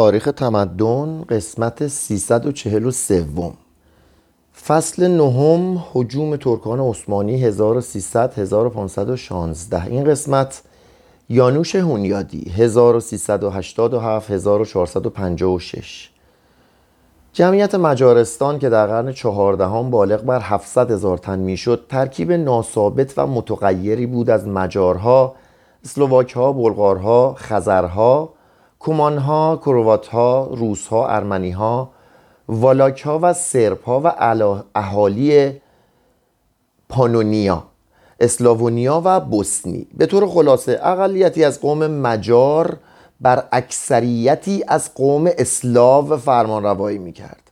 تاریخ تمدن قسمت 343 فصل نهم حجوم ترکان عثمانی 1300 1516 این قسمت یانوش هونیادی 1387 1456 جمعیت مجارستان که در قرن چهاردهم بالغ بر 700 هزار تن می‌شد ترکیب ناثابت و متغیری بود از مجارها، اسلوواکها، بلغارها، خزرها، کومانها، کرواتها، روسها، ارمنیها، والاکها و سرپها و اهالی پانونیا اسلاوونیا و بوسنی. به طور خلاصه اقلیتی از قوم مجار بر اکثریتی از قوم اسلاو فرمان روایی می کرد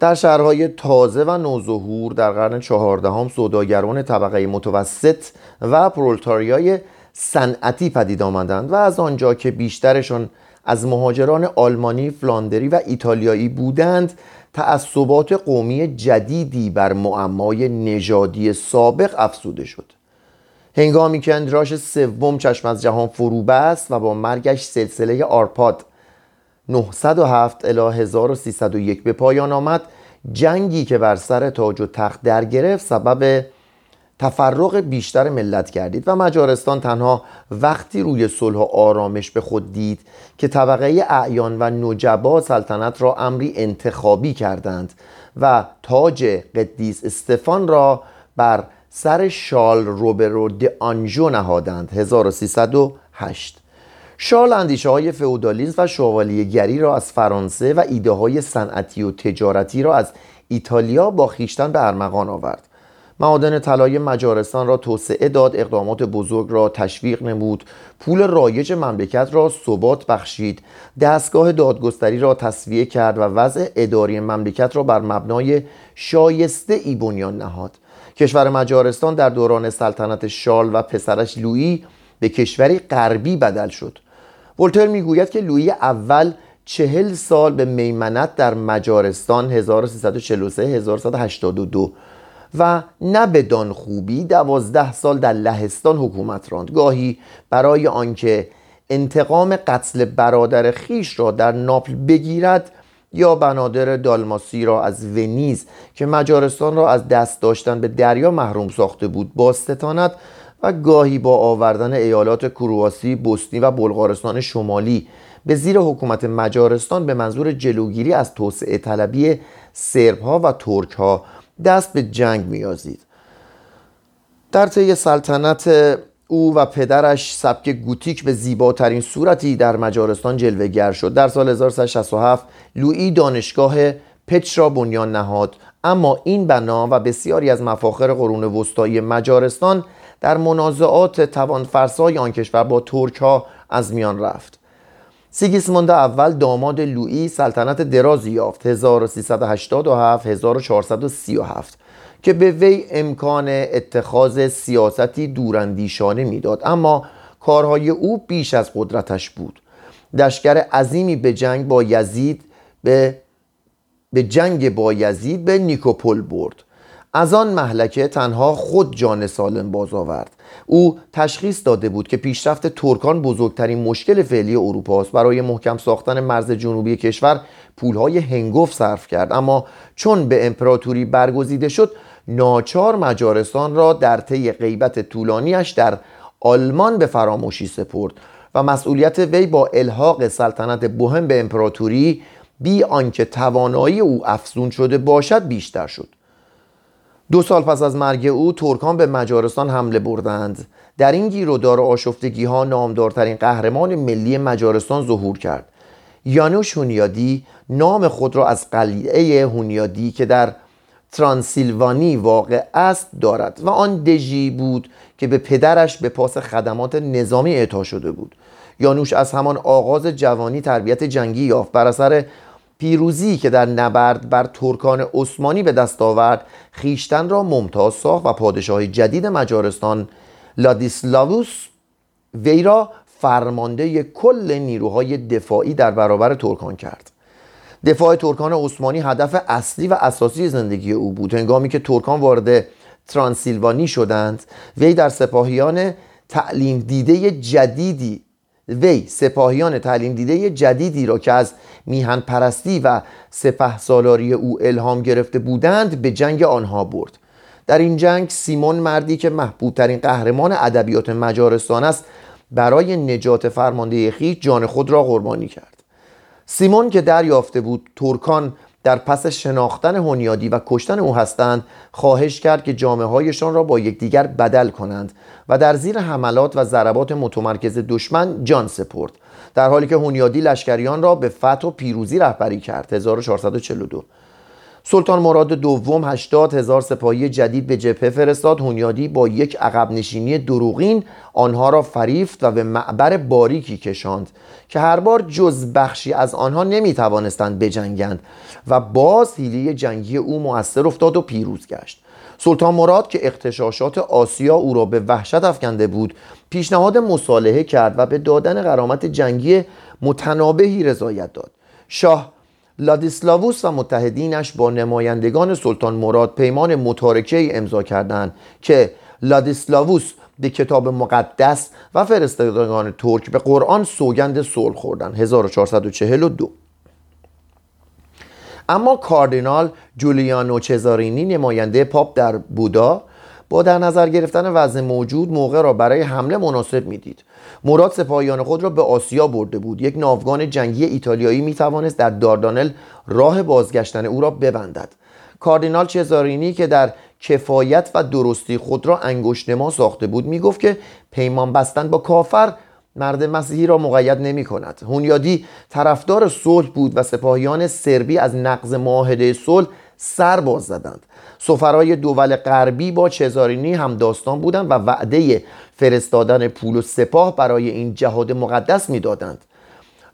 در شهرهای تازه و نوظهور در قرن چهاردهم سوداگران طبقه متوسط و پرولتاریای صنعتی پدید آمدند و از آنجا که بیشترشان از مهاجران آلمانی، فلاندری و ایتالیایی بودند تعصبات قومی جدیدی بر معمای نژادی سابق افزوده شد. هنگامی که اندراش سوم چشم از جهان فرو بست و با مرگش سلسله آرپاد 907 الی 1301 به پایان آمد جنگی که بر سر تاج و تخت در گرفت سبب تفرق بیشتر ملت کردید و مجارستان تنها وقتی روی صلح و آرامش به خود دید که طبقه اعیان و نجبا سلطنت را امری انتخابی کردند و تاج قدیس استفان را بر سر شال روبرو د آنژو نهادند 1308 شال اندیشه های فئودالیسم و شوالیهگری را از فرانسه و ایده های صنعتی و تجارتی را از ایتالیا با خیشتن به ارمغان آورد. معادن طلای مجارستان را توسعه داد اقدامات بزرگ را تشویق نمود. پول رایج مملکت را ثبات بخشید. دستگاه دادگستری را تصویه کرد و وضع اداری مملکت را بر مبنای شایسته ای بنیان نهاد. کشور مجارستان در دوران سلطنت شال و پسرش لویی به کشوری غربی بدل شد. ولتر می‌گوید که لویی اول چهل سال به میمنت در مجارستان 1343 1182 و نه بدان خوبی دوازده سال در لهستان حکومت راند. گاهی برای آنکه انتقام قتل برادر خویش را در ناپل بگیرد یا بنادر دالماسی را از ونیز که مجارستان را از دست داشتن به دریا محروم ساخته بود باز ستاند و گاهی با آوردن ایالات کرواسی، بوسنی و بلغارستان شمالی به زیر حکومت مجارستان به منظور جلوگیری از توسعه طلبی سرب ها و ترک ها دست به جنگ میازید در طی سلطنت او و پدرش سبک گوتیک به زیباترین صورتی در مجارستان جلوگر شد. در سال 1367 لویی دانشگاه پچ را بنیان نهاد. اما این بنا و بسیاری از مفاخر قرون وسطایی مجارستان در منازعات توانفرسای آن کشور با ترک ها از میان رفت. سیگیسموند اول داماد لویی سلطنت درازی یافت 1387 1437 که به وی امکان اتخاذ سیاستی دوراندیشانه می‌داد. اما کارهای او بیش از قدرتش بود. دشکر عظیمی به جنگ با یزید به به جنگ با یزید به نیکوپول برد. از آن محلکه تنها خود جان سالم باز آورد. او تشخیص داده بود که پیشرفت ترکان بزرگترین مشکل فعلی اروپا است. برای محکم ساختن مرز جنوبی کشور پولهای هنگوف صرف کرد. اما چون به امپراتوری برگزیده شد ناچار مجارستان را در طی غیبت طولانیش در آلمان به فراموشی سپرد و مسئولیت وی با الحاق سلطنت بوهم به امپراتوری بی آنکه توانایی او افزون شده باشد بیشتر شد. دو سال پس از مرگ او ترکان به مجارستان حمله بردند. در این گیرودار آشفتگی ها نامدارترین قهرمان ملی مجارستان ظهور کرد. یانوش هونیادی نام خود را از قلعه هونیادی که در ترانسیلوانی واقع است دارد و آن دژی بود که به پدرش به پاس خدمات نظامی اعطا شده بود. یانوش از همان آغاز جوانی تربیت جنگی یافت. بر اثر پیروزی که در نبرد بر ترکان عثمانی به دست آورد خیشتن را ممتاز ساخت و پادشاه جدید مجارستان لادیسلاووس وی را فرمانده کل نیروهای دفاعی در برابر ترکان کرد. دفاع ترکان عثمانی هدف اصلی و اساسی زندگی او بود. هنگامی که ترکان وارد ترانسیلوانی شدند وی در سپاهیان تعلیم دیده جدیدی وی سپاهیان تعلیم دیده جدیدی را که از میهن پرستی و سپه سالاری او الهام گرفته بودند به جنگ آنها برد. در این جنگ سیمون مردی که محبوبترین قهرمان ادبیات مجارستان است برای نجات فرمانده خیش جان خود را قربانی کرد. سیمون که دریافته بود ترکان در پس شناختن هنیادی و کشتن او هستند خواهش کرد که جامعه هایشان را با یکدیگر بدل کنند و در زیر حملات و ضربات متمرکز دشمن جان سپرد. در حالی که هنیادی لشکریان را به فتح و پیروزی رهبری کرد. 1442 سلطان مراد دوم 80 هزار سپاهی جدید به جبهه فرستاد. هونیادی با یک عقب نشینی دروغین آنها را فریفت و به معبر باریکی کشاند که هر بار جز بخشی از آنها نمی توانستند بجنگند و باز حیله جنگی او مؤثر افتاد و پیروز گشت. سلطان مراد که اختشاشات آسیا او را به وحشت افکنده بود پیشنهاد مصالحه کرد و به دادن قرامت جنگی متنابهی رضایت داد. شاه لادیسلاووس و متحدینش با نمایندگان سلطان مراد پیمان متارکه امضا کردند که لادیسلاووس به کتاب مقدس و فرستادگان ترک به قرآن سوگند صلح خوردن 1442 اما کاردینال جولیانو چزارینی نماینده پاپ در بودا در نظر گرفتن وضع موجود موقع را برای حمله مناسب می‌دید. مراد سپاهیان خود را به آسیا برده بود. یک ناوگان جنگی ایتالیایی می توانست در داردانل راه بازگشتن او را ببندد. کاردینال چزارینی که در کفایت و درستی خود را انگشتما ساخته بود می گفت که پیمان بستن با کافر مرد مسیحی را مقید نمی کند هونیادی طرفدار صلح بود و سپاهیان سربی از نقض معاهده صلح سر باز زدند. سفرای دول غربی با چزارینی هم داستان بودند و وعده فرستادن پول و سپاه برای این جهاد مقدس می‌دادند.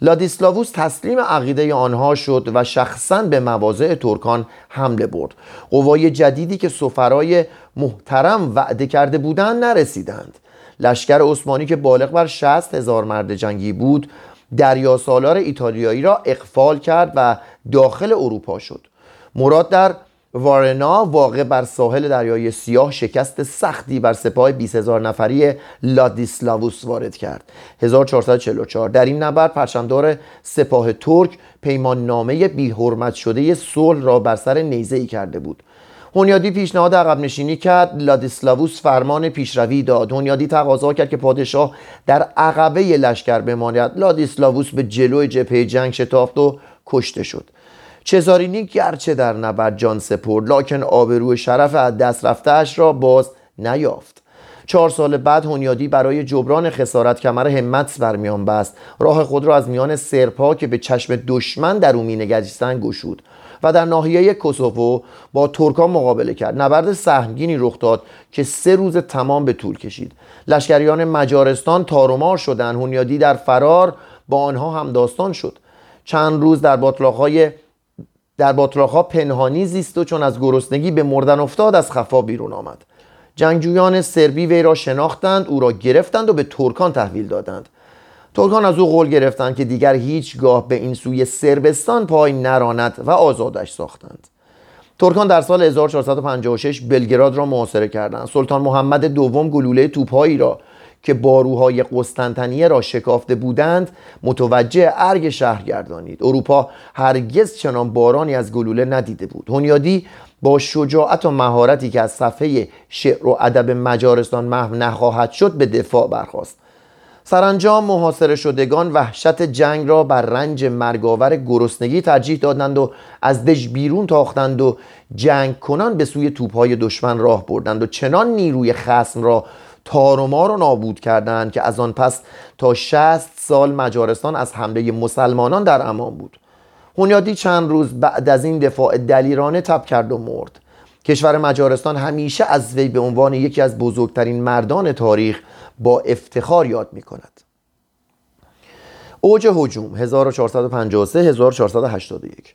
لادیسلاووس تسلیم عقیده آنها شد و شخصا به مواضع ترکان حمله برد. قوای جدیدی که سفرای محترم وعده کرده بودند نرسیدند. لشکر عثمانی که بالغ بر 60 هزار مرد جنگی بود دریا سالار ایتالیایی را اقفال کرد و داخل اروپا شد. مراد در وارنا واقع بر ساحل دریای سیاه شکست سختی بر سپاه 20 هزار نفری لادیسلاووس وارد کرد. 1444 در این نبرد پرچمدار سپاه ترک پیمان نامه بی حرمت شده صلح را بر سر نیزه ای کرده بود. هونیادی پیشنهاد عقب نشینی کرد. لادیسلاووس فرمان پیشروی داد. هونیادی تقاضا کرد که پادشاه در عقبه لشکر بماند. لادیسلاووس به جلوی جبهه جنگ شتافت و کشته شد. چزارینی گرچه در نبرد جان سپرد لاکن آبروی شرف از دست رفتهاش را باز نیافت. چهار سال بعد هونیادی برای جبران خسارت کمر همت برمیان بست. راه خود را از میان سرپا که به چشم دشمن در او مینگریستند گشود و در ناحیه کوسوو با ترکان مقابله کرد. نبرد سهمگینی رخ داد که سه روز تمام به طول کشید. لشکریان مجارستان تارومار شدند. هونیادی در فرار با آنها هم داستان شد. چند روز در باطلاقهای در باتراخا پنهانی زیست و چون از گرسنگی به مردن افتاد از خفا بیرون آمد. جنگجویان سربی وی را شناختند او را گرفتند و به ترکان تحویل دادند. ترکان از او قول گرفتند که دیگر هیچگاه به این سوی سربستان پای نراند و آزادش ساختند. ترکان در سال 1456 بلگراد را محاصره کردند. سلطان محمد دوم گلوله توپهایی را که باروهای قسطنطنیه را شکافته بودند متوجه ارگ شهر گردانید اروپا هرگز چنان بارانی از گلوله ندیده بود. هنیادی با شجاعت و مهارتی که از صفحه شعر و ادب مجارستان محو نخواهد شد به دفاع برخواست سرانجام محاصره شدگان وحشت جنگ را بر رنج مرگاور گرسنگی ترجیح دادند و از دژ بیرون تاختند و جنگ کنان به سوی توپهای دشمن راه بردند و چنان نیروی خسم را تارما رو نابود کردند که از آن پس تا 60 سال مجارستان از حمله مسلمانان در امان بود. هونیادی چند روز بعد از این دفاع دلیرانه تب کرد و مرد. کشور مجارستان همیشه از وی به عنوان یکی از بزرگترین مردان تاریخ با افتخار یاد می کند اوج هجوم 1453 1481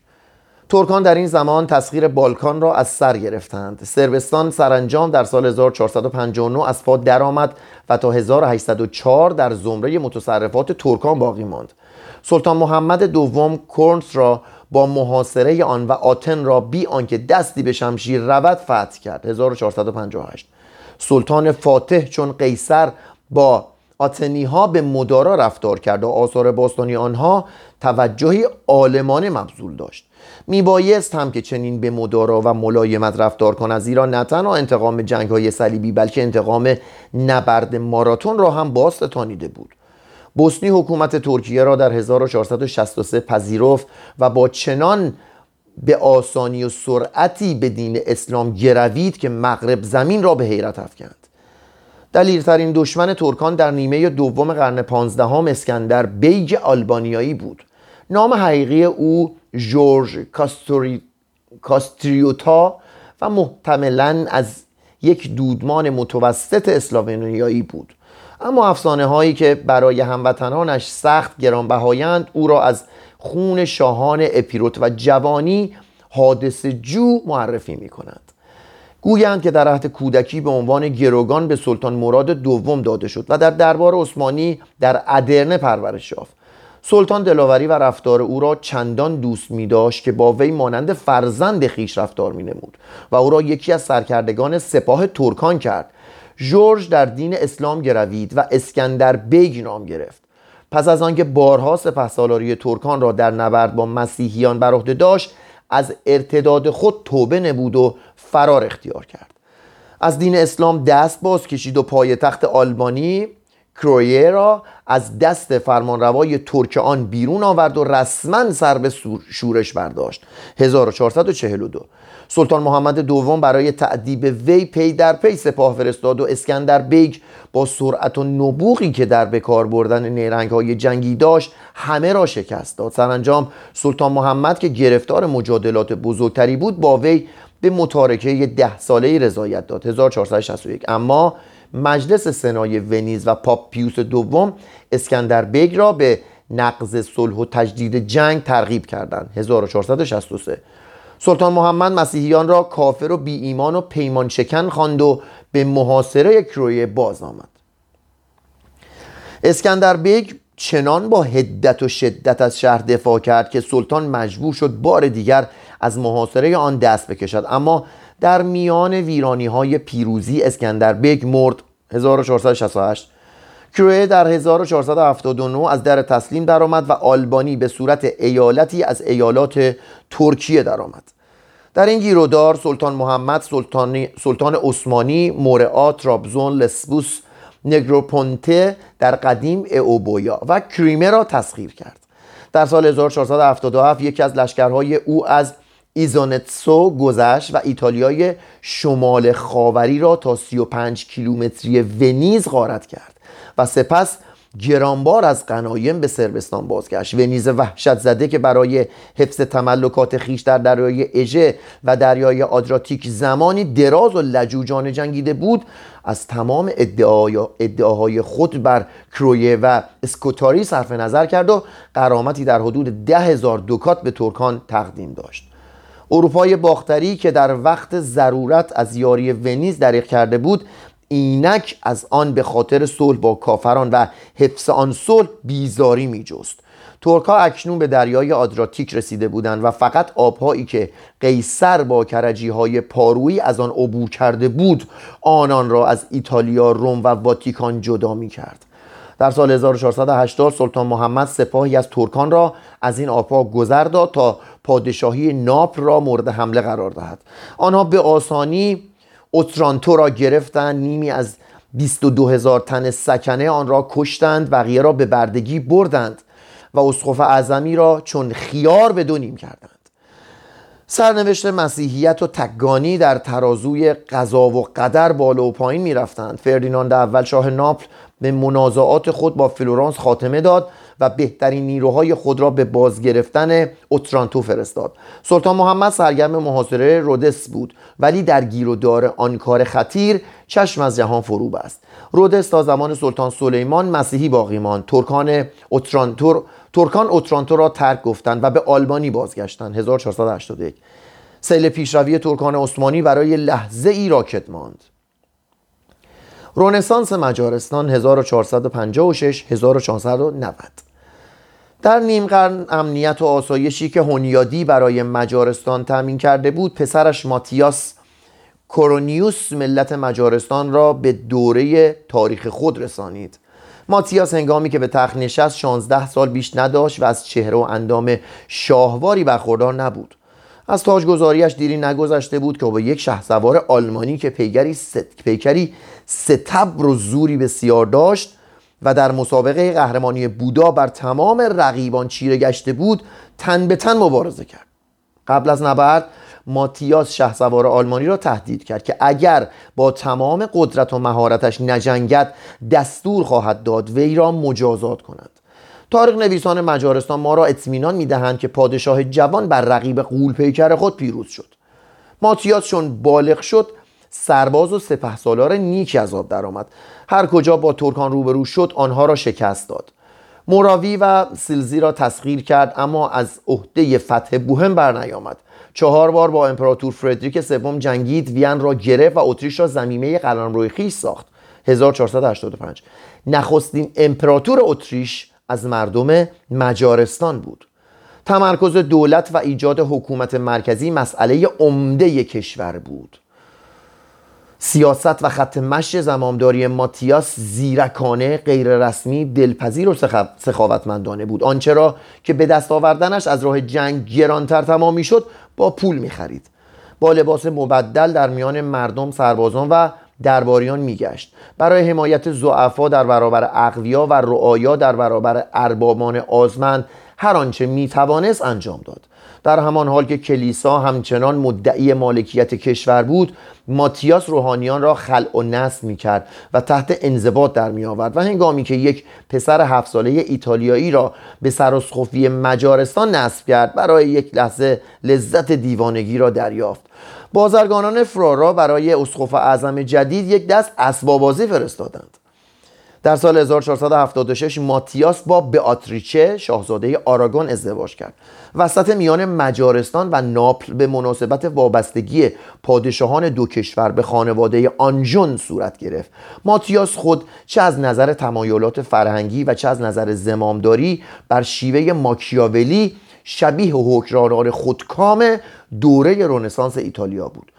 ترکان در این زمان تسخیر بالکان را از سر گرفتند. سربستان سرانجام در سال 1459 از پا درآمد و تا 1804 در زمره متصرفات ترکان باقی ماند. سلطان محمد دوم کرنس را با محاصره آن و آتن را بی آنکه دستی به شمشیر رود فتح کرد. 1458 سلطان فاتح چون قیصر با آتنی ها به مدارا رفتار کرد و آثار باستانی آنها توجهی آلمانه مبذول داشت. میبایست هم که چنین به مدارا و ملایمت رفتار کند زیرا نه تنها انتقام جنگ های صلیبی بلکه انتقام نبرد ماراتون را هم باز تانیده بود. بوسنی حکومت ترکیه را در 1463 پذیرفت و با چنان به آسانی و سرعتی به دین اسلام گروید که مغرب زمین را به حیرت افکند. دلیرترین دشمن ترکان در نیمه دوم قرن پانزدهم اسکندر بیگ آلبانیایی بود. نام حقیقی او جورج کاستریوتا و محتملا از یک دودمان متوسط اسلاونیایی بود. اما افسانه هایی که برای هموطنانش سخت گرانبهایند او را از خون شاهان اپیروت و جوانی حادث جو معرفی می کند گویند که در عهد کودکی به عنوان گروگان به سلطان مراد دوم داده شد و در دربار عثمانی در ادرنه پرورش یافت. سلطان دلاوری و رفتار او را چندان دوست می داشت که با وی مانند فرزند خیش رفتار می نمود و او را یکی از سرکردگان سپاه ترکان کرد. جورج در دین اسلام گروید و اسکندر بیگ نام گرفت. پس از آنکه بارها سپه سالاری ترکان را در نبرد با مسیحیان بر عهده داشت از ارتداد خود توبه نمود و فرار اختیار کرد. از دین اسلام دست باز کشید و پای تخت آلبانی کرویه را از دست فرمانروای ترک آن بیرون آورد و رسما سر به شورش برداشت. 1442 سلطان محمد دوم برای تأدیب وی پی در پی سپاه فرستاد و اسکندر بیگ با سرعت و نبوغی که در بکار بردن نیرنگ های جنگی داشت همه را شکست داد. سرانجام سلطان محمد که گرفتار مجادلات بزرگتری بود با وی به متارکه ده ساله رضایت داد 1461 اما مجلس سنای ونیز و پاپ پیوس دوم اسکندر بیگ را به نقض صلح و تجدید جنگ ترغیب کردند 1463 سلطان محمد مسیحیان را کافر و بی ایمان و پیمان شکن خواند و به محاصره کرویه باز آمد. اسکندر بیگ چنان با حدت و شدت از شهر دفاع کرد که سلطان مجبور شد بار دیگر از محاصره آن دست بکشد. اما در میان ویرانی های پیروزی اسکندر بیگ مرد 1468 کروه در 1479 از در تسلیم درآمد و آلبانی به صورت ایالتی از ایالات ترکیه درآمد. در این گیرودار سلطان محمد سلطان, عثمانی مورعا ترابزون لسبوس نگروپونته در قدیم اوبویا و کریمه را تسخیر کرد. در سال 1477 یکی از لشکرهای او از ایزونتسو گذشت و ایتالیای شمال خاوری را تا 35 کیلومتری ونیز غارت کرد و سپس گرانبار از قنایم به سربستان بازگشت. ونیز وحشت زده که برای حفظ تملکات خیش در دریای اژه و دریای آدراتیک زمانی دراز و لجوجانه جنگیده بود از تمام ادعاهای خود بر کرویه و اسکوتاری صرف نظر کرد و قرامتی در حدود ده هزار دوکات به ترکان تقدیم داشت. اروپای باختری که در وقت ضرورت از یاری ونیز دریغ کرده بود اینک از آن به خاطر صلح با کافران و حفظ آن صلح بیزاری می جست ترکا اکنون به دریای آدراتیک رسیده بودند و فقط آبهایی که قیصر با کرجی های پارویی از آن عبور کرده بود آنان را از ایتالیا، روم و واتیکان جدا می کرد در سال 1480 سلطان محمد سپاهی از ترکان را از این آبها گذر داد تا پادشاهی ناپل را مورد حمله قرار دهد. آنها به آسانی اوترانتو را گرفتند نیمی از 22 هزار تن سکنه آن را کشتند بقیه را به بردگی بردند و اسقف اعظمی را چون خیار به دو نیم کردند. سرنوشت مسیحیت و تگانی در ترازوی قضا و قدر بالا و پایین می رفتند فردیناند اول شاه ناپل به منازعات خود با فلورانس خاتمه داد و بهترین نیروهای خود را به بازگرفتن اوترانتو فرستاد. سلطان محمد سرگرم محاصره رودس بود ولی در گیر و دار آن کار خطیر چشم از جهان فرو بست. رودس تا زمان سلطان سلیمان مسیحی باقی ماند. ترکان اوترانتو ترکان اوترانتو را ترک گفتند و به آلبانی بازگشتند. 1481 سیل پیشروی ترکان عثمانی برای لحظه ای راکد ماند. رونسانس مجارستان 1456 1490 در نیم قرن امنیت و آسایشی که هونیادی برای مجارستان تأمین کرده بود پسرش ماتیاس کورونیوس ملت مجارستان را به دوره تاریخ خود رسانید. ماتیاس هنگامی که به تخت نشست 16 سال بیش نداشت و از چهره و اندام شاهواری برخوردار نبود. از تاجگذاریش دیری نگذشته بود که با یک شهسوار آلمانی که پیکری ست... پیکری ستبر و زوری بسیار داشت و در مسابقه قهرمانی بودا بر تمام رقیبان چیره گشته بود تن به تن مبارزه کرد. قبل از نبرد ماتیاس شهسوار آلمانی را تهدید کرد که اگر با تمام قدرت و مهارتش نجنگد دستور خواهد داد وی را مجازات کند. تاریخ نویسان مجارستان ما را اطمینان می‌دهند که پادشاه جوان بر رقیب قول پیکر خود پیروز شد. ماتیاس چون بالغ شد سرباز و سپه سالار نیک از آب درآمد. هر کجا با ترکان روبرو شد آنها را شکست داد. موراوی و سیلزی را تسخیر کرد اما از عهده فتح بوهم بر نیامد چهار بار با امپراتور فردریک سوم جنگید وین را گرفت و اتریش را زمینه قلمروی خیش ساخت. 1485 نخستین امپراتور اتریش از مردم مجارستان بود. تمرکز دولت و ایجاد حکومت مرکزی مسئله عمده کشور بود. سیاست و خط مش زمامداری ماتیاس زیرکانه غیررسمی دلپذیر و سخاوتمندانه بود. آنچه را که به دست آوردنش از راه جنگ گرانتر تمام می‌شد با پول می‌خرید. با لباس مبدل در میان مردم سربازان و درباریان میگشت. برای حمایت زعفا در برابر اقویا و رعایا در برابر اربابان آزمند هر آنچه می‌توانست انجام داد. در همان حال که کلیسا همچنان مدعی مالکیت کشور بود ماتیاس روحانیان را خلع و نصب می کرد و تحت انضباط در می آورد و هنگامی که یک پسر هفت ساله ایتالیایی را به سراسخفی مجارستان نصب کرد برای یک لحظه لذت دیوانگی را دریافت. بازرگانان فرارا برای اسقف اعظم جدید یک دست اسبابازی فرستادند. در سال 1476 ماتیاس با بیاتریچه شاهزاده آراگون ازدواج کرد. وسط میان مجارستان و ناپل به مناسبت وابستگی پادشاهان دو کشور به خانواده آنژون صورت گرفت. ماتیاس خود چه از نظر تمایلات فرهنگی و چه از نظر زمامداری بر شیوه ماکیاولی شبیه حکمرانان خودکام دوره رنسانس ایتالیا بود.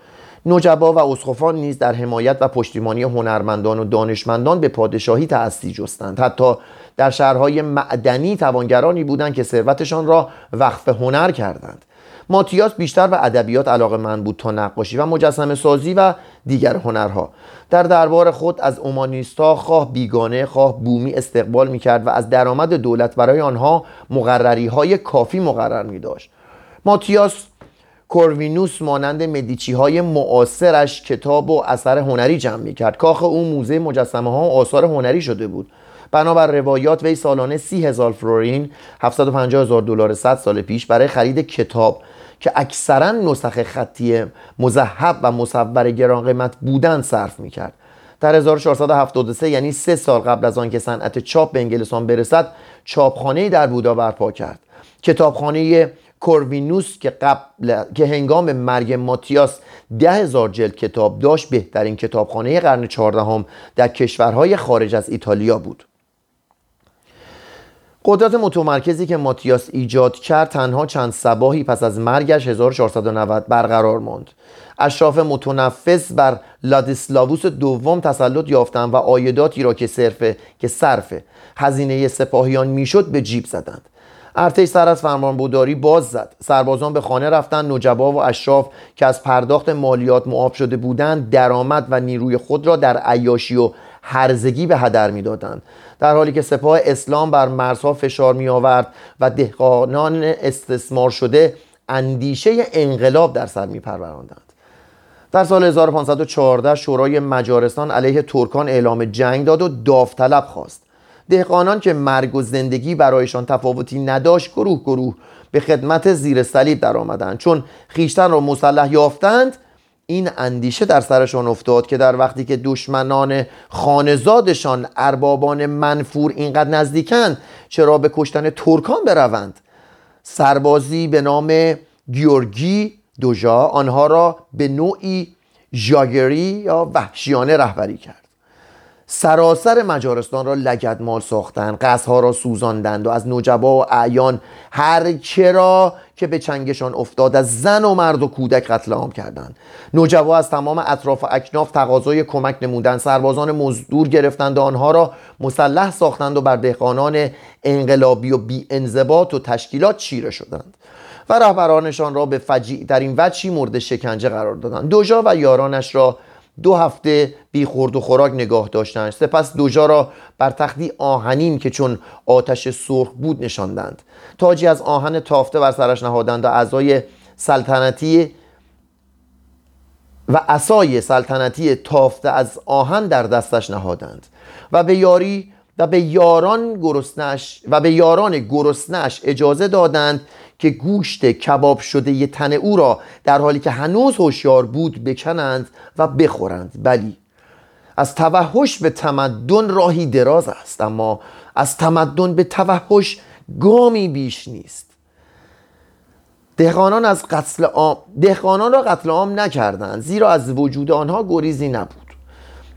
نجبا و اسخفان نیز در حمایت و پشتیبانی هنرمندان و دانشمندان به پادشاهی تأسی جستند. حتی در شهرهای معدنی توانگرانی بودند که ثروتشان را وقف هنر کردند. ماتیاس بیشتر به ادبیات علاقه من بود تا نقاشی و مجسمه سازی و دیگر هنرها. در دربار خود از اومانیستا خواه بیگانه خواه بومی استقبال می کرد و از درآمد دولت برای آنها مقرری های کافی مقرر می داشت ماتیاس کوروینوس مانند مدیچی های معاصرش کتاب و اثر هنری جمع می کرد کاخ او موزه مجسمه ها و آثار هنری شده بود. بنابر روایات وی سالانه سی هزار فلورین 750 هزار دلار 100 سال پیش برای خرید کتاب که اکثرا نسخ خطی مذهب و مصور گران قیمت بودند صرف می کرد در 1473 یعنی سه سال قبل از آنکه صنعت چاپ به انگلستان برسد چاپخانه در بودا برپا کرد. کتابخانه کوروینوس که قبل که هنگام مرگ ماتیاس ده هزار جلد کتاب داشت بهترین کتابخانه قرن چهاردهم در کشورهای خارج از ایتالیا بود. قدرت متمرکزی که ماتیاس ایجاد کرد تنها چند سباهی پس از مرگش 1490 برقرار ماند. اشراف متنفس بر لادیسلاووس دوم تسلط یافتند و آیداتی را که صرف که صرف هزینه سپاهیان می‌شد به جیب زدند. ارتش سر از فرمانبوداری باز زد. سربازان به خانه رفتن نجبا و اشراف که از پرداخت مالیات معاف شده بودند درآمد و نیروی خود را در عیاشی و هرزگی به هدر می‌دادند. در حالی که سپاه اسلام بر مرزها فشار می آورد و دهقانان استثمار شده اندیشه انقلاب در سر می پروراندند در سال 1514 شورای مجارستان علیه ترکان اعلام جنگ داد و داوطلب خواست. دهقانان که مرگ و زندگی برایشان تفاوتی نداشت گروه گروه به خدمت زیر صلیب در آمدند چون خیشتن را مسلح یافتند این اندیشه در سرشان افتاد که در وقتی که دشمنان خانزادشان اربابان منفور اینقدر نزدیکند چرا به کشتن ترکان بروند؟ سربازی به نام گیورگی دوژا آنها را به نوعی ژاگری یا وحشیانه رهبری کرد. سراسر مجارستان را لگدمال ساختند قصرها را سوزاندند و از نجبا و اعیان هر چرا که به چنگشان افتاد از زن و مرد و کودک قتل عام کردند. نجبا از تمام اطراف و اکناف تقاضای کمک نمودند سربازان مزدور گرفتند و آنها را مسلح ساختند و بر دهقانان انقلابی و بی انضباط و تشکیلات چیره شدند و رهبرانشان را به فجیع در این وجهی مورد شکنجه قرار دادند. دوژا و یارانش را دو هفته بی خورد و خوراک نگاه داشتند سپس دوژا را بر تختی آهنین که چون آتش سرخ بود نشاندند. تاجی از آهن تافته بر سرش نهادند و اعضای سلطنتی و اسای سلطنتی تافته از آهن در دستش نهادند. و به یاری و به یاران گرسنش و به یاران گرسنش اجازه دادند که گوشت کباب شده ی تن او را در حالی که هنوز هوشیار بود بکنند و بخورند. بلی از توحش به تمدن راهی دراز است اما از تمدن به توحش گامی بیش نیست. دهقانان از قتل عام دهقانان را قتل عام نکردند زیرا از وجود آنها گریزی نبود.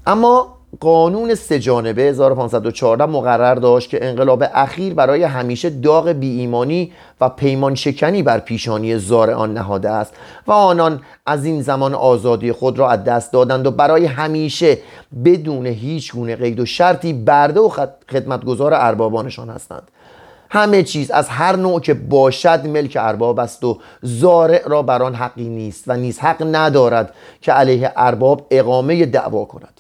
اما قانون سه جانبه 1514 مقرر داشت که انقلاب اخیر برای همیشه داغ بی ایمانی و پیمان شکنی بر پیشانی زار آن نهاده است و آنان از این زمان آزادی خود را از دست دادند و برای همیشه بدون هیچ گونه قید و شرطی برده و خدمتگزار اربابانشان هستند. همه چیز از هر نوع که باشد ملک ارباب است و زارع را بر آن حقی نیست و نیز حق ندارد که علیه ارباب اقامه دعوا کند.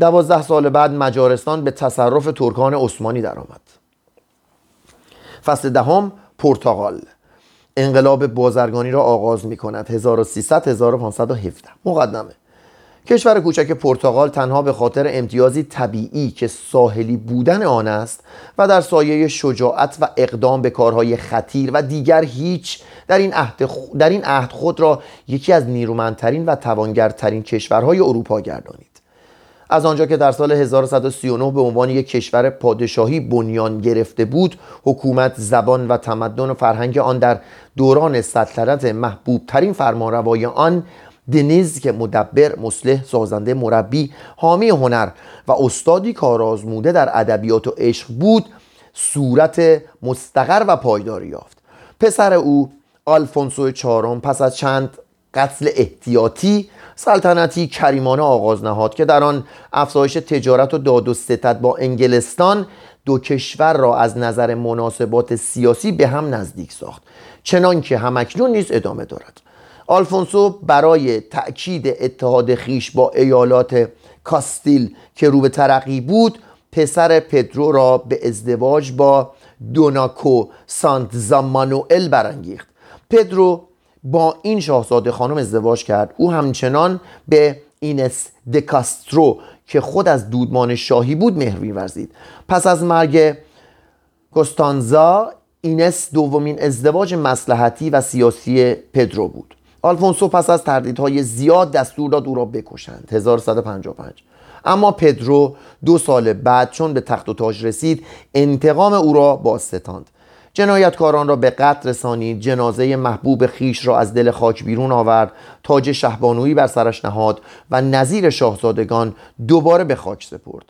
دوازده سال بعد مجارستان به تصرف ترکان عثمانی درآمد. فصل دهم پرتغال. انقلاب بازرگانی را آغاز می کند 1300 1517 مقدمه. کشور کوچک پرتغال تنها به خاطر امتیازی طبیعی که ساحلی بودن آن است و در سایه شجاعت و اقدام به کارهای خطیر و دیگر هیچ در این عهد, در این عهد خود را یکی از نیرومندترین و توانگرترین کشورهای اروپا گردانید. از آنجا که در سال 1139 به عنوان یک کشور پادشاهی بنیان گرفته بود حکومت زبان و تمدن و فرهنگ آن در دوران سلطنت محبوب ترین فرمانروای آن دنیز که مدبر، مسلح، سازنده، مربی، حامی هنر و استادی کارآزموده در ادبیات و عشق بود صورت مستقر و پایداری یافت. پسر او آلفونسو چهارم پس از چند قتل احتیاطی سلطنتی کریمانه آغاز نهاد که در آن افزایش تجارت و داد و ستد با انگلستان دو کشور را از نظر مناسبات سیاسی به هم نزدیک ساخت. چنان که همکنون نیز ادامه دارد. آلفونسو برای تأکید اتحاد خیش با ایالات کاستیل که رو به ترقی بود پسر پدرو را به ازدواج با دوناکو سانت زامانوئل برانگیخت. پدرو با این شاهزاده خانم ازدواج کرد. او همچنان به اینس دکاسترو که خود از دودمان شاهی بود مهر ورزید پس از مرگ گستانزا اینس دومین ازدواج مسلحتی و سیاسی پدرو بود. آلفونسو پس از تردیدهای زیاد دستور داد او را بکشند. 1155 اما پدرو دو سال بعد چون به تخت و تاج رسید انتقام او را باستاند جنایتکاران را به قتل رسانید جنازه محبوب خیش را از دل خاک بیرون آورد تاج شهبانویی بر سرش نهاد و نظیر شاهزادگان دوباره به خاک سپرد.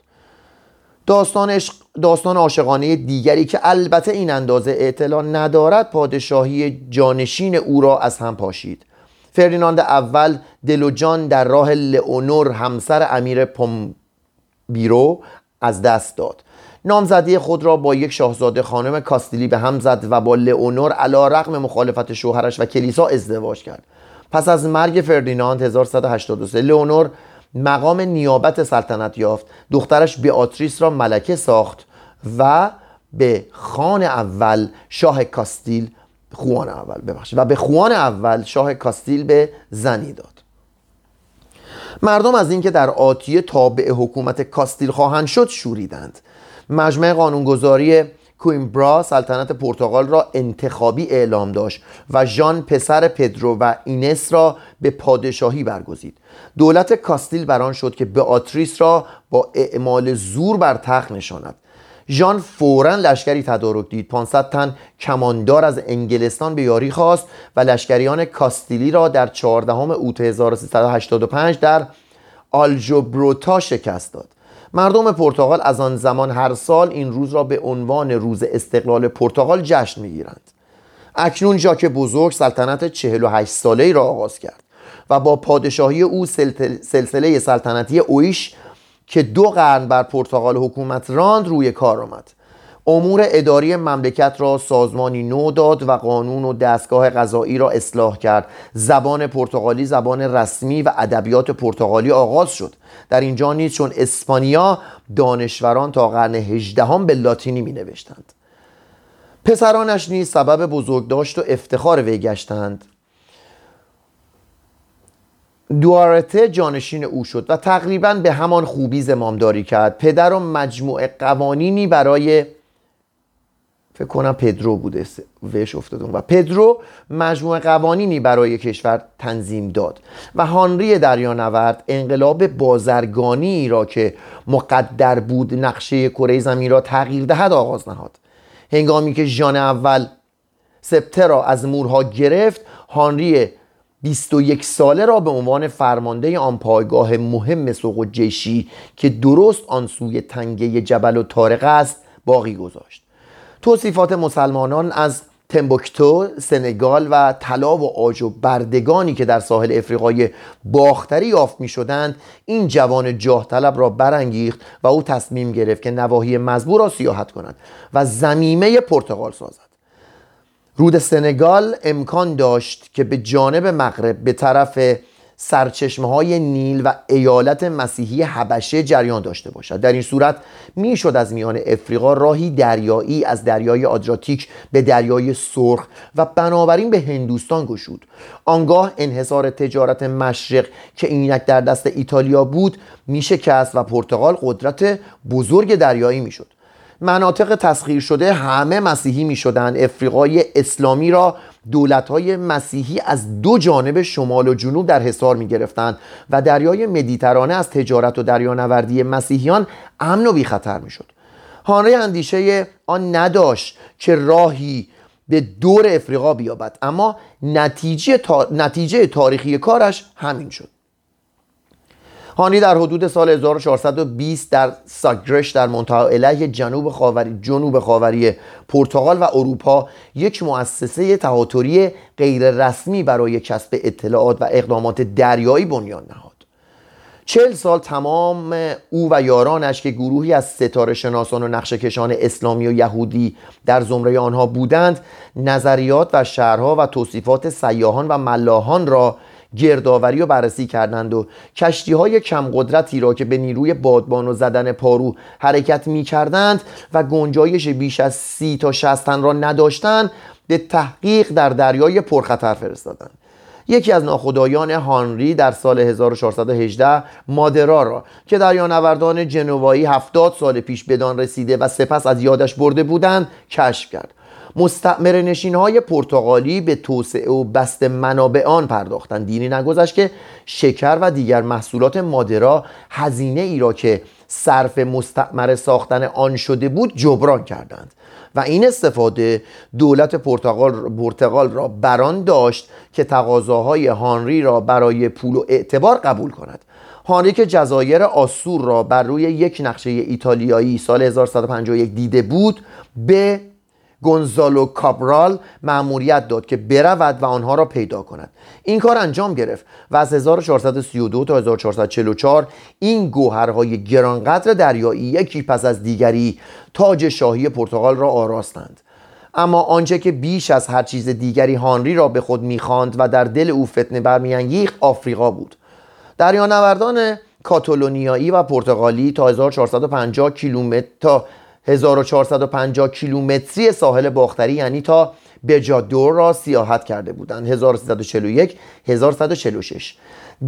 داستان, داستان عاشقانه دیگری که البته این اندازه اطلاع ندارد پادشاهی جانشین او را از هم پاشید. فردیناند اول دل و جان در راه لئونور همسر امیر پومبیرو از دست داد. نامزدی خود را با یک شاهزاده خانم کاستیلی به هم زد و با لئونور علا رقم مخالفت شوهرش و کلیسا ازدواج کرد. پس از مرگ فردیناند 1183 لئونور مقام نیابت سلطنت یافت. دخترش بیاتریس را ملکه ساخت و به خان اول شاه کاستیل خوان اول ببخشید. و به خوان اول شاه کاستیل به زنی داد. مردم از اینکه در آتیه تابع حکومت کاستیل خواهند شد شوریدند. مجمع قانونگذاری کویمبرا سلطنت پرتغال را انتخابی اعلام داشت و ژان پسر پدرو و اینس را به پادشاهی برگزید. دولت کاستیل بران شد که بئاتریس را با اعمال زور بر تخت نشاند. ژان فورا لشکری تدارک دید. 500 تن کماندار از انگلستان به یاری خواست و لشکریان کاستیلی را در 14 اوت 1385 در آلجوباروتا شکست داد. مردم پرتغال از آن زمان هر سال این روز را به عنوان روز استقلال پرتغال جشن می‌گیرند. اکنون ژاک بزرگ سلطنت 48 ساله ای را آغاز کرد و با پادشاهی او سلسله سلطنتی اویش که دو قرن بر پرتغال حکومت راند روی کار آمد. امور اداری مملکت را سازمانی نو داد و قانون و دستگاه قضایی را اصلاح کرد. زبان پرتغالی زبان رسمی و ادبیات پرتغالی آغاز شد. در اینجا نیز چون اسپانیا دانشوران تا قرن هجدهم به لاتینی می نوشتند پسرانش نیز سبب بزرگداشت و افتخار وی گشتند. دوارته جانشین او شد و تقریبا به همان خوبی زمامداری کرد. پدر و مجموعه قوانینی برای فکر کنم پدرو بوده وش افتادون و پدرو مجموعه قوانینی برای کشور تنظیم داد و هانری دریانورد انقلاب بازرگانی را که مقدر بود نقشه کره زمین را تغییر دهد آغاز نهاد. هنگامی که ژان اول سپته را از مورها گرفت هانری 21 ساله را به عنوان فرمانده آن پایگاه مهم سوق و جشی که درست آن سوی تنگه جبل و تارق است باقی گذاشت. توصیفات مسلمانان از تمبوکتو، سنگال و طلا و آج و بردگانی که در ساحل افریقای باختری یافت می شدند این جوان جاه طلب را برانگیخت و او تصمیم گرفت که نواحی مزبور را سیاحت کند و زمیمه پرتغال سازد. رود سنگال امکان داشت که به جانب مغرب به طرف سرچشمه های نیل و ایالت مسیحی حبشه جریان داشته باشد. در این صورت می‌شد از میان افریقا راهی دریایی از دریای آدراتیک به دریای سرخ و بنابراین به هندوستان گشود. آنگاه انحصار تجارت مشرق که اینک در دست ایتالیا بود میشکست و پرتغال قدرت بزرگ دریایی می‌شد. مناطق تسخیر شده همه مسیحی می شدن افریقای اسلامی را دولت های مسیحی از دو جانب شمال و جنوب در حصار می گرفتند و دریای مدیترانه از تجارت و دریانوردی مسیحیان امن و بی خطر می شد هانری اندیشه آن نداشت که راهی به دور افریقا بیابد اما نتیجه, نتیجه تاریخی کارش همین شد. هانی در حدود سال 1420 در ساگرش در منطقه علیه جنوب خاوری جنوب خاوری پرتغال و اروپا یک مؤسسه تهاتری غیر رسمی برای کسب اطلاعات و اقدامات دریایی بنیان نهاد. چل سال تمام او و یارانش که گروهی از ستاره شناسان و نقشه کشان اسلامی و یهودی در زمره آنها بودند نظریات و شهرها و توصیفات سیاهان و ملاحان را گردآوری و بررسی کردند و کشتی های کم قدرتی را که به نیروی بادبان و زدن پارو حرکت می کردند و گنجایش بیش از سی تا شستن را نداشتند به تحقیق در دریای پرخطر فرستادند. یکی از ناخدایان هانری در سال 1418 مادرا را که دریانوردان جنوایی هفتاد سال پیش بدان رسیده و سپس از یادش برده بودند کشف کرد. مستعمر نشین های پرتغالی به توسعه و بست منابع آن پرداختند. دینی نگذشت که شکر و دیگر محصولات مادرا هزینه ای را که صرف مستعمر ساختن آن شده بود جبران کردند و این استفاده دولت پرتغال, پرتغال را بران داشت که تقاضاهای هانری را برای پول و اعتبار قبول کند. هانری که جزایر آسور را بر روی یک نقشه ایتالیایی سال 1151 دیده بود به گونزالو کابرال مأموریت داد که برود و آنها را پیدا کند. این کار انجام گرفت و از 1432 تا 1444 این گوهرهای گرانقدر دریایی یکی پس از دیگری تاج شاهی پرتغال را آراستند. اما آنچه که بیش از هر چیز دیگری هانری را به خود می‌خواند و در دل او فتنه برمیانگیخت آفریقا بود. دریانوردان کاتالونیایی و پرتغالی تا 1450 کیلومتر تا 1450 کیلومتری ساحل باختری یعنی تا بجادور را سیاحت کرده بودند. 1341 1146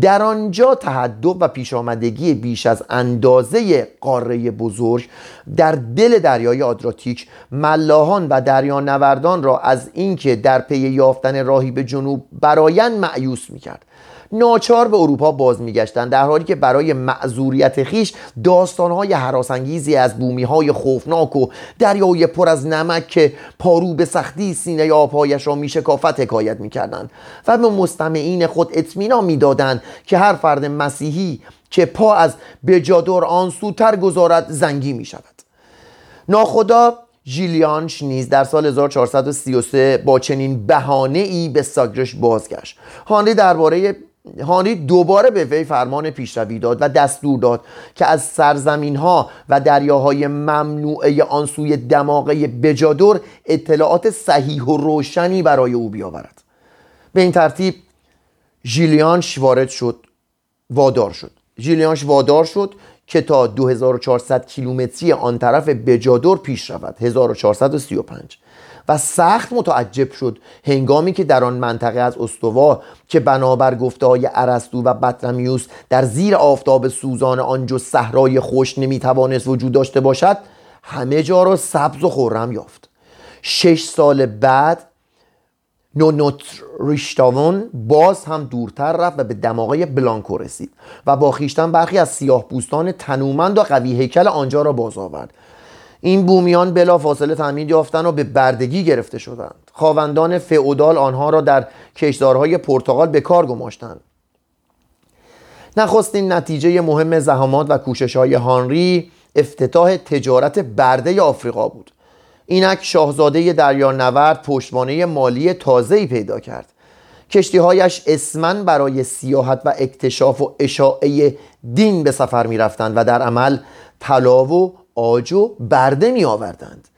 در آنجا تهدب و پیش آمدگی بیش از اندازه قاره بزرگ در دل دریای آدراتیک ملاحان و دریانوردان را از اینکه در پی یافتن راهی به جنوب برایند معیوس می‌کرد. ناچار به اروپا باز میگشتند در حالی که برای معذوریت خیش داستانهای حراسانگیزی از بومیهای خوفناک و دریای پر از نمک که پارو به سختی سینه آبهایش را میشکافت حکایت می‌کردند و به مستمعین خود اطمینان می‌دادند که هر فرد مسیحی که پا از بجادور آن سوتر گذارد زنگی می شود ناخدا ژیلیانش نیز در سال 1433 با چنین بهانه ای به ساگرش بازگشت. هانری درباره هانری دوباره به وی فرمان پیشروی داد و دستور داد که از سرزمین ها و دریاهای ممنوعه آن سوی دماغه بجادور اطلاعات صحیح و روشنی برای او بیاورد. به این ترتیب ژیلیانش وارد شد وادار شد. ژیلیانش وادار شد که تا 2400 کیلومتری آن طرف بجادور پیش رود. 1435 و سخت متعجب شد. هنگامی که در آن منطقه از استوا که بنابر گفته های عرستو و بطرمیوس در زیر آفتاب سوزان آنجا صحرای خوش نمی‌توانست وجود داشته باشد همه جا را سبز و خورم یافت. شش سال بعد نونوت ریشتاون باز هم دورتر رفت و به دماغه بلانکو رسید و با خیشتن برخی از سیاه پوستان تنومند و قوی هیکل آنجا را باز آورد. این بومیان بلا فاصله تعمید یافتن و به بردگی گرفته شدند. خواوندان فئودال آنها را در کشدارهای پرتغال به کار گماشتند. نخستین نتیجه مهم زحمات و کوشش های هانری افتتاح تجارت برده آفریقا بود. اینک شاهزاده دریانورد پشتوانه مالی تازه‌ای پیدا کرد. کشتیهایش اسمن برای سیاحت و اکتشاف و اشاعه دین به سفر می رفتند و در عمل طلا و آج و برده می آوردند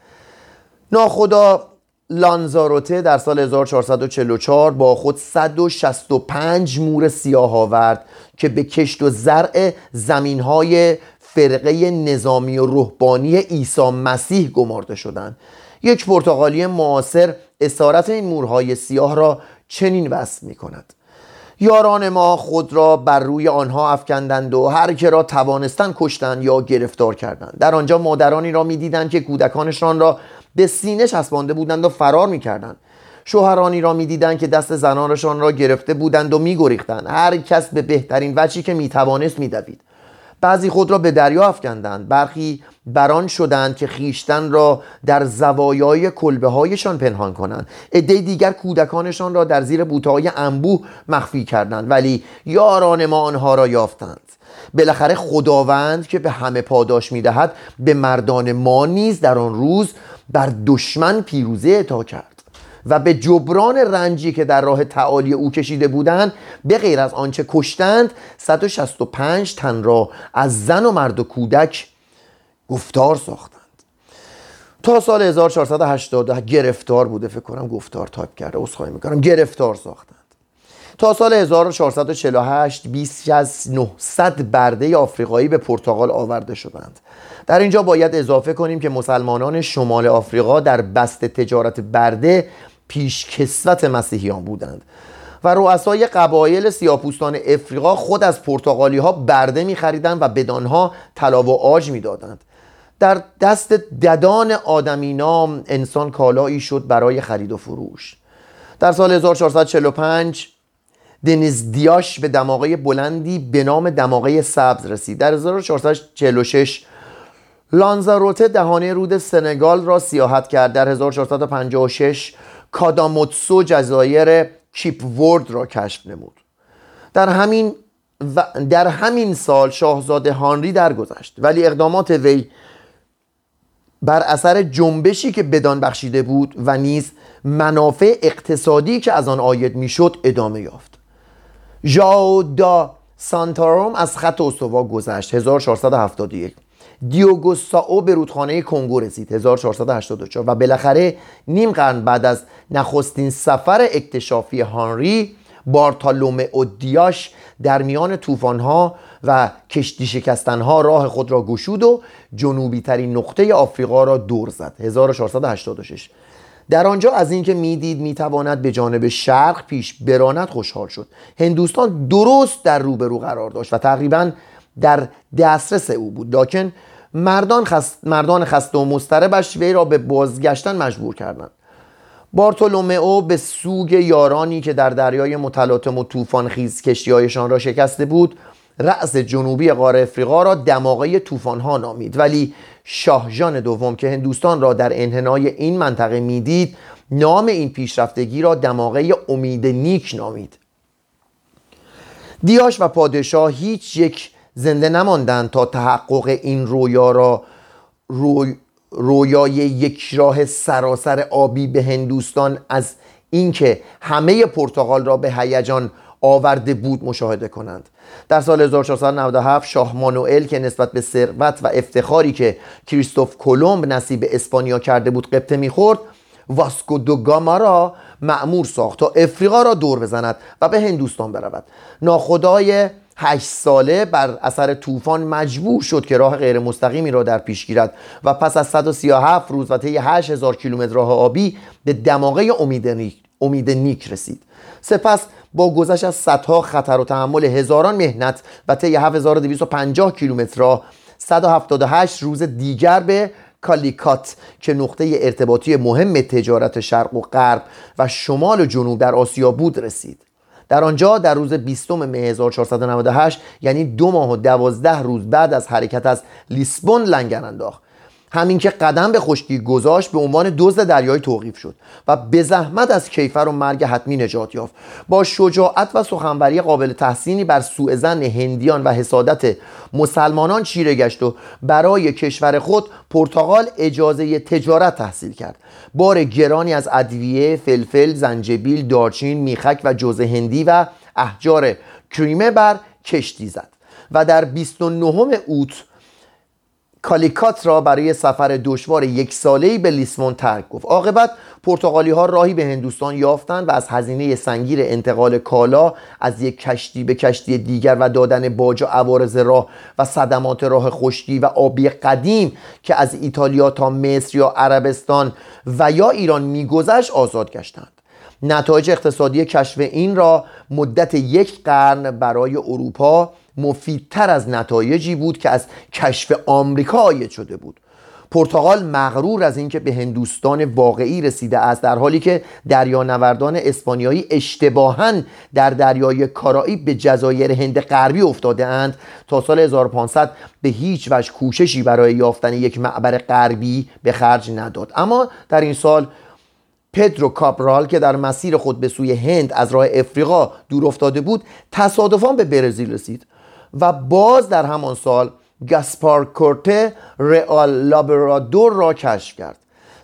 ناخدا لانزاروته در سال 1444 با خود 165 مور سیاه آورد که به کشت و زرع زمین های فرقه نظامی و روحانی عیسی مسیح گمارده شدند. یک پرتغالی معاصر اسارت این مورهای سیاه را چنین وصف می کند یاران ما خود را بر روی آنها افکندند و هر که را توانستند کشتند یا گرفتار کردند. در آنجا مادرانی را می‌دیدند که کودکانشان را به سینه چسبانده بودند و فرار می‌کردند. شوهرانی را می‌دیدند که دست زنانشان را گرفته بودند و میگریختند. هر کس به بهترین وجهی که می‌توانست میدوید. بعضی خود را به دریا افکندند. برخی بران شدند که خیشتن را در زوایای کلبه هایشان پنهان کنند. عده دیگر کودکانشان را در زیر بوتهای انبوه مخفی کردند ولی یاران ما آنها را یافتند. بالاخره خداوند که به همه پاداش می‌دهد به مردان ما نیز در آن روز بر دشمن پیروزی اعطا کرد. و به جبران رنجی که در راه تعالی او کشیده بودند به غیر از آنچه کشتند 165 تن را از زن و مرد و کودک گفتار ساختند. تا سال 1480 گرفتار بوده فکر کنم گفتار تایپ کرده عذرخواهی می‌کنم گرفتار ساختند. تا سال 1448 بیش از 900 برده آفریقایی به پرتغال آورده شدند. در اینجا باید اضافه کنیم که مسلمانان شمال آفریقا در بست تجارت برده پیش کسوت مسیحیان بودند. و رؤسای قبایل سیاپوستان افریقا خود از پرتغالی ها برده می خریدند و بدانها طلا و آج می دادند در دست ددان آدمی نام انسان کالایی شد برای خرید و فروش. در سال 1445 دنیز دیاش به دماغه بلندی به نام دماغه سبز رسید. در 1446 لانزاروته دهانه رود سنگال را سیاحت کرد. در 1456 کاداموتسو جزایر کیپ ورد را کشف نمود. در همین و در همین سال شاهزاده هانری درگذشت ولی اقدامات وی بر اثر جنبشی که بدان بخشیده بود و نیز منافع اقتصادی که از آن آید می‌شد ادامه یافت. ژائو دا سانتاروم از خط استوا گذشت 1471 دیوگو ساو به رودخانه کنگو رسید. 1484 و بالاخره نیم قرن بعد از نخستین سفر اکتشافی هانری بارتالومه و دیاش در میان طوفان‌ها و کشتی شکستنها راه خود را گشود و جنوبی ترین نقطه آفریقا را دور زد. 1486 در آنجا از اینکه می‌دید می‌تواند به جانب شرق پیش براند خوشحال شد. هندوستان درست در روبرو قرار داشت و تقریبا در دسترس او بود. لکن مردان, خست مردان خسته و مستربش وی را به بازگشتن مجبور کردند. بارتولومئو به سوگ یارانی که در دریای متلاطم و طوفان خیز کشتیهایشان را شکسته بود رأس جنوبی قاره افریقا را دماغه ها نامید. ولی شاهجان دوم که هندوستان را در انحنای این منطقه می‌دید نام این پیشرفتگی را دماغه امید نیک نامید. دیاش و پادشاه هیچ یک زنده نماندند تا تحقق این رویا را. روی رویای یک راه سراسر آبی به هندوستان از اینکه همه پرتغال را به هیجان آورده بود مشاهده کنند. در سال 1497 شاه مانوئل که نسبت به ثروت و افتخاری که کریستوف کلمب نصیب اسپانیا کرده بود قبطه می‌خورد واسکو دو گاما را معمور ساخت تا افریقا را دور بزند و به هندوستان برود. ناخدای هشت ساله بر اثر طوفان مجبور شد که راه غیر مستقیمی را در پیش گیرد و پس از 137 روز و طی 8000 کیلومتر راه آبی به دماغه امید نیک, امید نیک رسید. سپس با گذشت از صدها خطر و تحمل هزاران مهنت و طی 7250 کیلومتر راه 178 روز دیگر به کالیکات که نقطه ارتباطی مهم تجارت شرق و غرب و شمال و جنوب در آسیا بود رسید. در آنجا در روز 20 مه 1498 یعنی دو ماه و دوازده روز بعد از حرکت از لیسبون لنگر انداخت. همین که قدم به خشکی گذاشت به عنوان دزد دریای توقیف شد و به زحمت از کیفر و مرگ حتمی نجات یافت. با شجاعت و سخنوری قابل تحسینی بر سوء زن هندیان و حسادت مسلمانان چیره گشت و برای کشور خود پرتغال اجازه تجارت تحصیل کرد. بار گرانی از ادویه فلفل زنجبیل دارچین میخک و جوز هندی و احجار کریمه بر کشتی زد و در 29 اوت کالیکات را برای سفر دشوار یک ساله‌ای به لیسمون ترک گفت. عاقبت پرتغالی ها راهی به هندوستان یافتند و از هزینه سنگیر انتقال کالا از یک کشتی به کشتی دیگر و دادن باج و عوارض راه و صدمات راه خشکی و آبی قدیم که از ایتالیا تا مصر یا عربستان و یا ایران میگذشت آزاد گشتند. نتایج اقتصادی کشف این را مدت یک قرن برای اروپا مفیدتر از نتایجی بود که از کشف آمریکا آید شده بود. پرتغال مغرور از اینکه به هندوستان واقعی رسیده است در حالی که دریانوردان اسپانیایی اشتباها در دریای کارایی به جزایر هند غربی افتاده اند. تا سال 1500 به هیچ وجه کوششی برای یافتن یک معبر غربی به خرج نداد. اما در این سال پدرو کابرال که در مسیر خود به سوی هند از راه افریقا دور افتاده بود تصادفاً به برزیل رسید. و باز در همان سال گاسپار کورته رئال لابرادور را کشف کرد.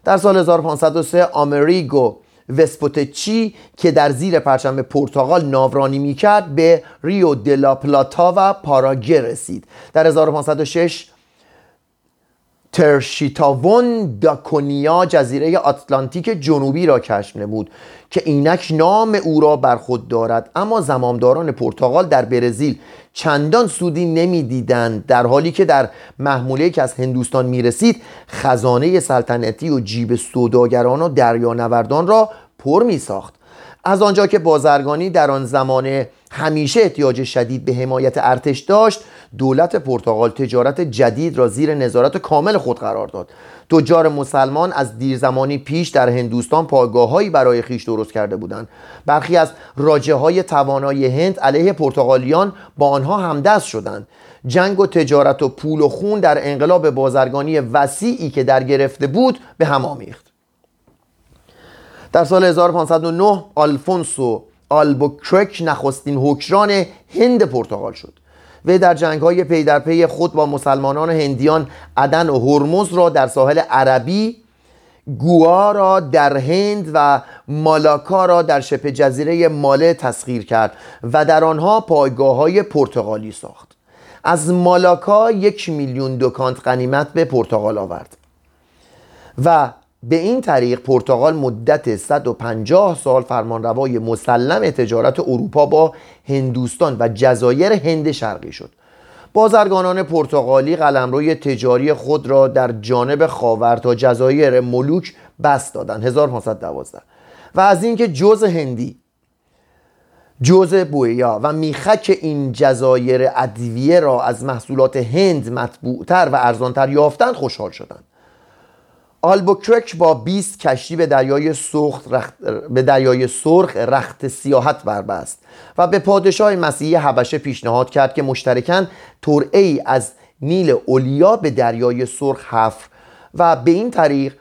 در سال 1503 آمریگو وسپوتچی که در زیر پرچم پرتغال ناورانی می‌کرد به ریو دلا پلاتا و پاراگه رسید. در 1506 ترشیتاون داکونیا جزیره آتلانتیک جنوبی را کشف نمود که اینک نام او را بر خود دارد. اما زمامداران پرتغال در برزیل چندان سودی نمی‌دیدند در حالی که در محموله که از هندوستان می‌رسید خزانه سلطنتی و جیب سوداگران و دریانوردان را پر می ساخت از آنجا که بازرگانی در آن زمانه همیشه احتیاج شدید به حمایت ارتش داشت دولت پرتغال تجارت جدید را زیر نظارت کامل خود قرار داد. تجار مسلمان از دیرزمانی پیش در هندوستان پایگاههایی برای خیش درست کرده بودند. برخی از راجه های توانای هند علیه پرتغالیان با آنها همدست شدند. جنگ و تجارت و پول و خون در انقلاب بازرگانی وسیعی که در گرفته بود به هم آمیخت. در سال 1509 آلفونسو آلبوکرک نخستین حکمران هند پرتغال شد. و در جنگ های پی در پی خود با مسلمانان هندیان عدن و هرمز را در ساحل عربی گوا را در هند و مالاکا را در شبه جزیره ماله تسخیر کرد و در آنها پایگاه های پرتغالی ساخت. از مالاکا یک میلیون دکانت غنیمت به پرتغال آورد و به این طریق پرتغال مدت 150 سال فرمانروای مسلم تجارت اروپا با هندوستان و جزایر هند شرقی شد. بازرگانان پرتغالی قلمروی تجاری خود را در جانب خاور تا جزایر ملوک بست دادند. 1512 و از اینکه جز هندی جز بویا و میخک این جزایر ادویه را از محصولات هند مطبوعتر و ارزانتر یافتند خوشحال شدند. آلبوکرک با 20 کشتی به دریای سرخ رخت, به دریای سرخ رخت سیاحت بربست و به پادشاه مسیحی حبشه پیشنهاد کرد که مشترکاً ترعه ای از نیل اولیا به دریای سرخ حفر و به این طریق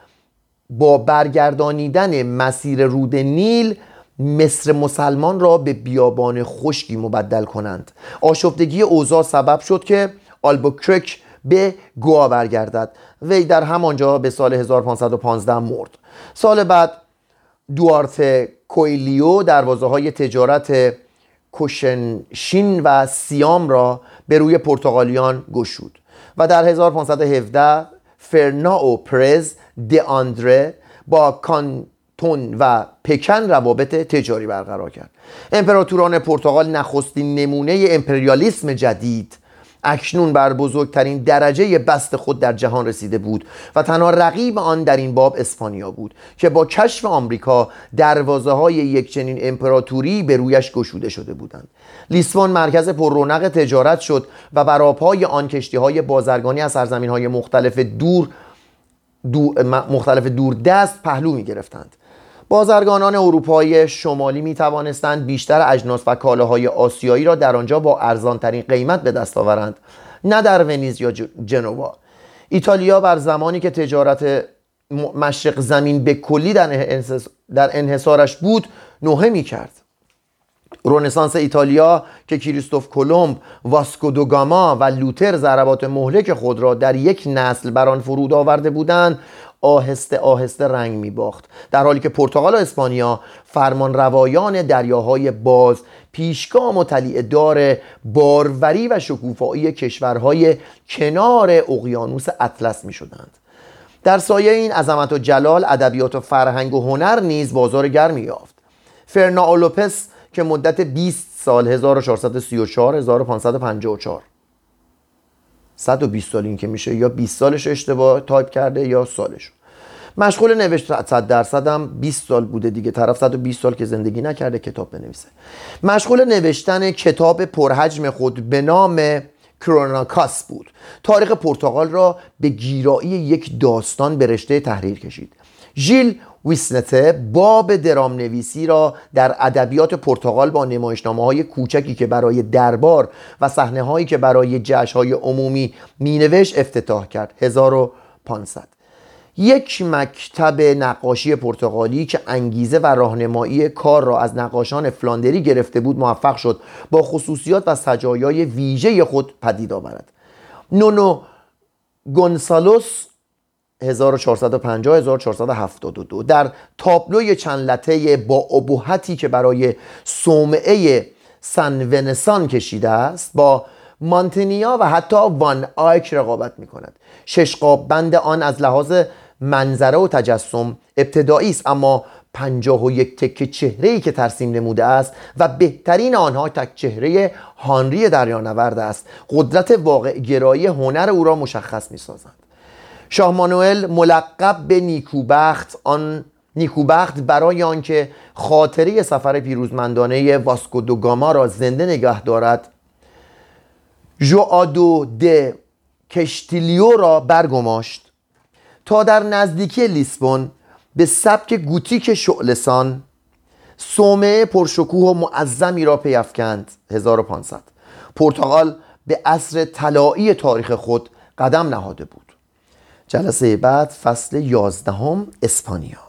با برگردانیدن مسیر رود نیل مصر مسلمان را به بیابان خشکی مبدل کنند. آشفتگی اوضاع سبب شد که آلبوکرک به گوا برگردد. وی در همانجا به سال 1515 مرد. سال بعد دوارت کویلیو دروازه های تجارت کوشنشین و سیام را به روی پرتغالیان گشود و در 1517 فرناو پرز د آندره با کانتون و پکن روابط تجاری برقرار کرد. امپراتوران پرتغال نخستین نمونه امپریالیسم جدید اکنون بر بزرگترین درجه بست خود در جهان رسیده بود و تنها رقیب آن در این باب اسپانیا بود که با کشف آمریکا دروازه های یک چنین امپراتوری به رویش گشوده شده بودند. لیسبون مرکز پر رونق تجارت شد و بر آبهای آن کشتی های بازرگانی از سرزمین های مختلف دور دو مختلف دور دست پهلو می گرفتند بازرگانان اروپایی شمالی می توانستند بیشتر اجناس و کالاهای آسیایی را در آنجا با ارزانترین قیمت به دست آورند. نه در ونیز یا جنوا ایتالیا بر زمانی که تجارت مشرق زمین به کلی در انحصارش بود نوحه می کرد رونسانس ایتالیا که کریستوف کلمب، واسکو دوگاما و لوتر ضربات مهلک خود را در یک نسل بر آن فرود آورده بودند آهسته آهسته رنگ می باخت در حالی که پرتغال و اسپانیا فرمان روایان دریاهای باز پیشگام و دار باروری و شکوفایی کشورهای کنار اقیانوس اطلس می شدند در سایه این عظمت و جلال ادبیات و فرهنگ و هنر نیز بازار گرمی یافت. فرناولوپس که مدت 20 سال 1434 1554 120 سال این که میشه یا 20 سالش اشتباه تایپ کرده یا سالش. مشغول نوشت 100 درصد هم 20 سال بوده دیگه طرف 120 سال که زندگی نکرده کتاب بنویسه. مشغول نوشتن کتاب پرحجم خود به نام کروناکاس بود. تاریخ پرتغال را به گیرایی یک داستان به رشته تحریر کشید. ژیل ویسنته باب درام نویسی را در ادبیات پرتغال با نمایشنامه های کوچکی که برای دربار و صحنه هایی که برای جشن های عمومی مینوشت افتتاح کرد. 1500 یک مکتب نقاشی پرتغالی که انگیزه و راهنمایی کار را از نقاشان فلاندری گرفته بود موفق شد با خصوصیات و سجایای ویژه خود پدید آورد. نونو گونسالوس 1450 1472 در تابلوی چند لطه با ابهتی که برای صومعه سن ونسان کشیده است با مانتنیا و حتی وان آیک رقابت می کند ششقاب بند آن از لحاظ منظره و تجسم ابتدایی است اما پنجاه و یک تک چهره ای که ترسیم نموده است و بهترین آنها تک چهره هانری دریانورد است. قدرت واقع گرایی هنر او را مشخص می سازند شاه مانوئل ملقب به نیکوبخت آن نیکوبخت برای آنکه خاطره سفر پیروزمندانه واسکو دو گاما را زنده نگه دارد. ژوآدو د کشتیلیو را برگماشت. تا در نزدیکی لیسبون به سبک گوتیک شعلسان سومه پرشکوه و معظمی را پیافکند 1500 پرتغال به عصر طلایی تاریخ خود قدم نهاده بود. جلسه بعد فصل یازدهم اسپانیا.